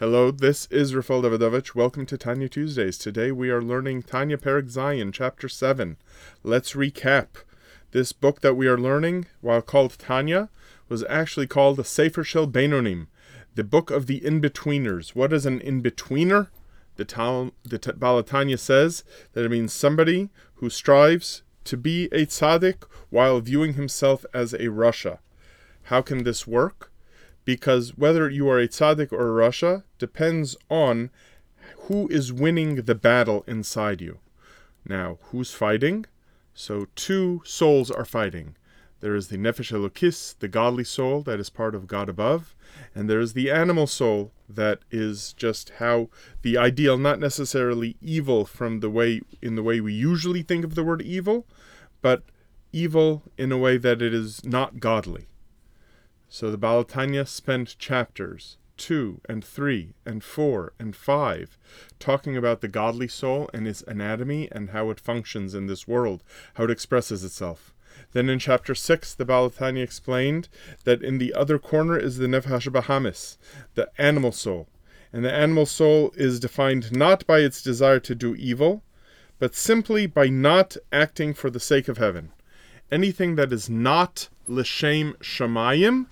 Hello, this is Rafael Davidovich. Welcome to Tanya Tuesdays. Today we are learning Tanya Perek Zayin, chapter 7. Let's recap. This book that we are learning, while called Tanya, was actually called the Sefer Shel Beinonim, the book of the in-betweeners. What is an in-betweener? The, Tal- the HaTanya says that it means somebody who strives to be a tzaddik while viewing himself as a rasha. How can this work? Because whether you are a tzaddik or a rasha depends on who is winning the battle inside you. Now, who's fighting? So two souls are fighting. There is the nefesh elokis, the godly soul that is part of God above, and there is the animal soul that is just how the ideal, not necessarily evil from the way in the way we usually think of the word evil, but evil in a way that it is not godly. So the Baal HaTanya spent chapters 2 and 3 and 4 and 5 talking about the godly soul and its anatomy and how it functions in this world, how it expresses itself. Then in chapter 6, the Baal HaTanya explained that in the other corner is the Nefesh Bahamis, the animal soul. And the animal soul is defined not by its desire to do evil, but simply by not acting for the sake of heaven. Anything that is not l'shem shamayim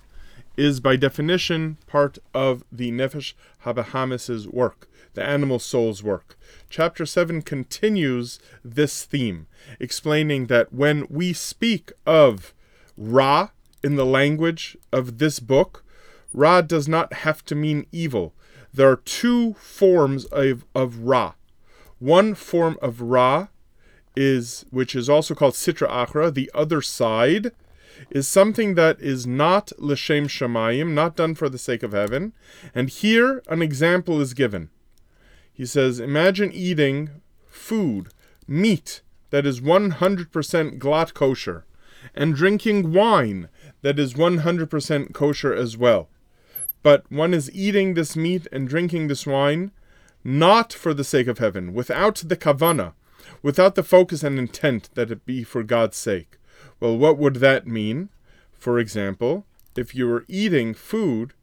is by definition part of the Nefesh Habahamis's work, the animal soul's work. Chapter 7 continues this theme, explaining that when we speak of Ra in the language of this book, Ra does not have to mean evil. There are two forms of, of Ra. One form of Ra is, which is also called Sitra Achra, the other side, is something that is not l'shem shamayim, not done for the sake of heaven. And here an example is given. He says, imagine eating food, meat that is 100% glatt kosher, and drinking wine that is 100% kosher as well. But one is eating this meat and drinking this wine not for the sake of heaven, without the kavana, without the focus and intent that it be for God's sake. Well, what would that mean? For example, if you were eating food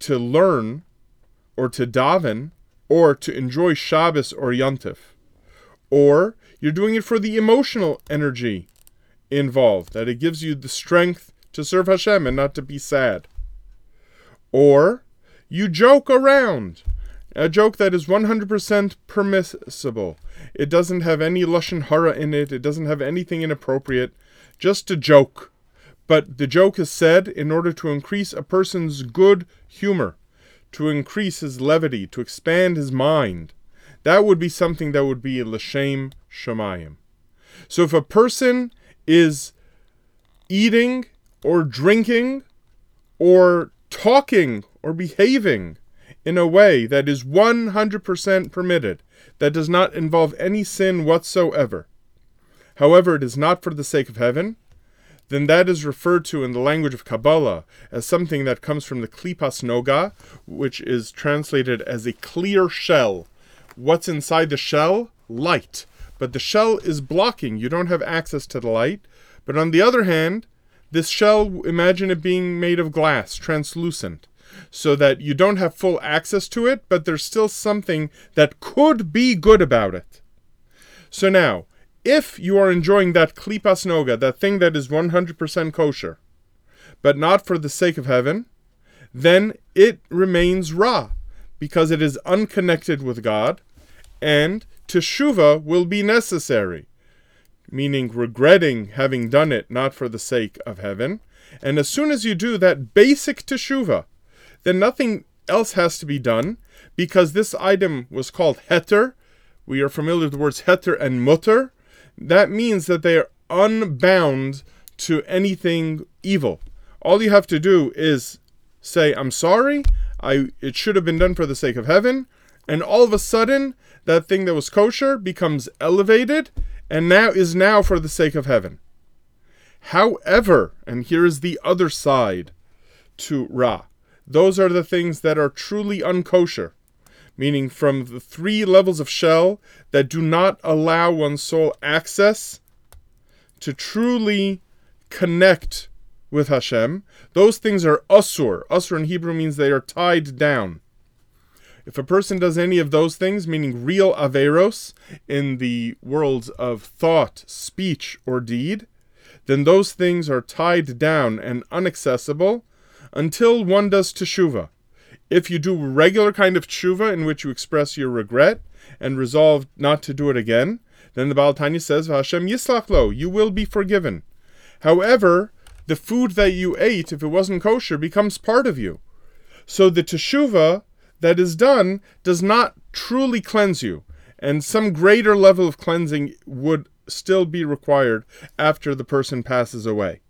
to learn or to daven or to enjoy Shabbos or Yontif, or you're doing it for the emotional energy involved, that it gives you the strength to serve Hashem and not to be sad. Or you joke around, a joke that is 100% permissible. It doesn't have any lashon hara in it. It doesn't have anything inappropriate just a joke. But the joke is said in order to increase a person's good humor, to increase his levity, to expand his mind. That would be something that would be l'shem Shemayim. So if a person is eating or drinking or talking or behaving in a way that is 100% permitted, that does not involve any sin whatsoever, however, it is not for the sake of heaven, then that is referred to in the language of Kabbalah as something that comes from the klipas noga, which is translated as a clear shell. What's inside the shell? Light. But the shell is blocking. You don't have access to the light. But on the other hand, this shell, imagine it being made of glass, translucent, so that you don't have full access to it, but there's still something that could be good about it. So now, if you are enjoying that klipas noga, that thing that is 100% kosher, but not for the sake of heaven, then it remains ra, because it is unconnected with God, and teshuva will be necessary, meaning regretting having done it not for the sake of heaven. And as soon as you do that basic teshuva, then nothing else has to be done, because this item was called heter. We are familiar with the words heter and mutar, that means that they are unbound to anything evil. All you have to do is say, I'm sorry, I it should have been done for the sake of heaven, and all of a sudden that thing that was kosher becomes elevated and now is now for the sake of heaven. However, and here is the other side to Ra. Those are the things that are truly unkosher meaning from the three levels of shell that do not allow one's soul access to truly connect with Hashem. Those things are asur. Asur in Hebrew means they are tied down. If a person does any of those things, meaning real averos in the worlds of thought, speech, or deed, then those things are tied down and inaccessible until one does teshuva. If you do regular kind of teshuva in which you express your regret and resolve not to do it again, then the Baal Tanya says, Hashem yislach lo, you will be forgiven. However, the food that you ate, if it wasn't kosher, becomes part of you. So the teshuva that is done does not truly cleanse you, and some greater level of cleansing would still be required after the person passes away.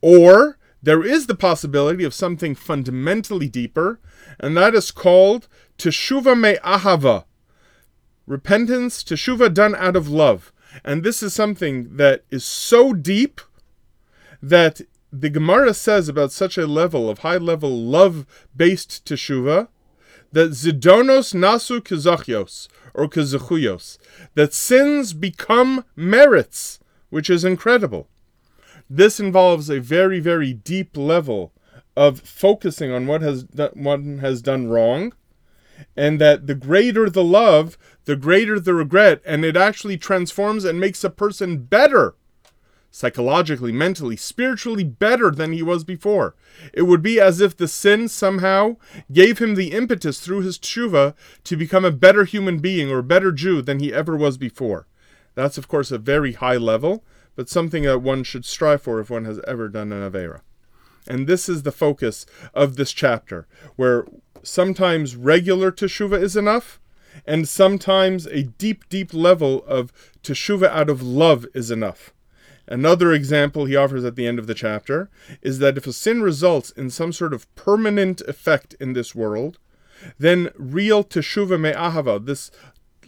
Or there is the possibility of something fundamentally deeper, and that is called teshuva me ahava, repentance, teshuva done out of love. And this is something that is so deep that the Gemara says about such a level of high level love based teshuva that zidonos nasu kazachios or kazachuyos, that sins become merits, which is incredible. This involves a very, very deep level of focusing on what has done, one has done wrong, and that the greater the love, the greater the regret, and it actually transforms and makes a person better psychologically, mentally, spiritually better than he was before. It would be as if the sin somehow gave him the impetus through his tshuva to become a better human being or a better Jew than he ever was before. That's, of course, a very high level, but something that one should strive for if one has ever done an Avera. And this is the focus of this chapter, where sometimes regular teshuva is enough, and sometimes a deep, deep level of teshuva out of love is enough. Another example he offers at the end of the chapter is that if a sin results in some sort of permanent effect in this world, then real teshuva me'ahava, this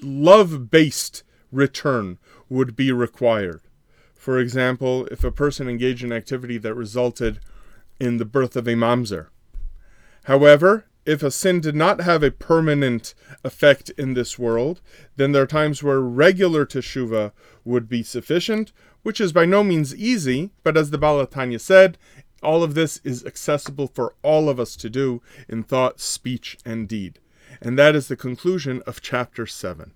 love-based return, would be required. For example, if a person engaged in activity that resulted in the birth of a mamzer. However, if a sin did not have a permanent effect in this world, then there are times where regular teshuva would be sufficient, which is by no means easy, but as the Baal HaTanya said, all of this is accessible for all of us to do in thought, speech, and deed. And that is the conclusion of chapter 7.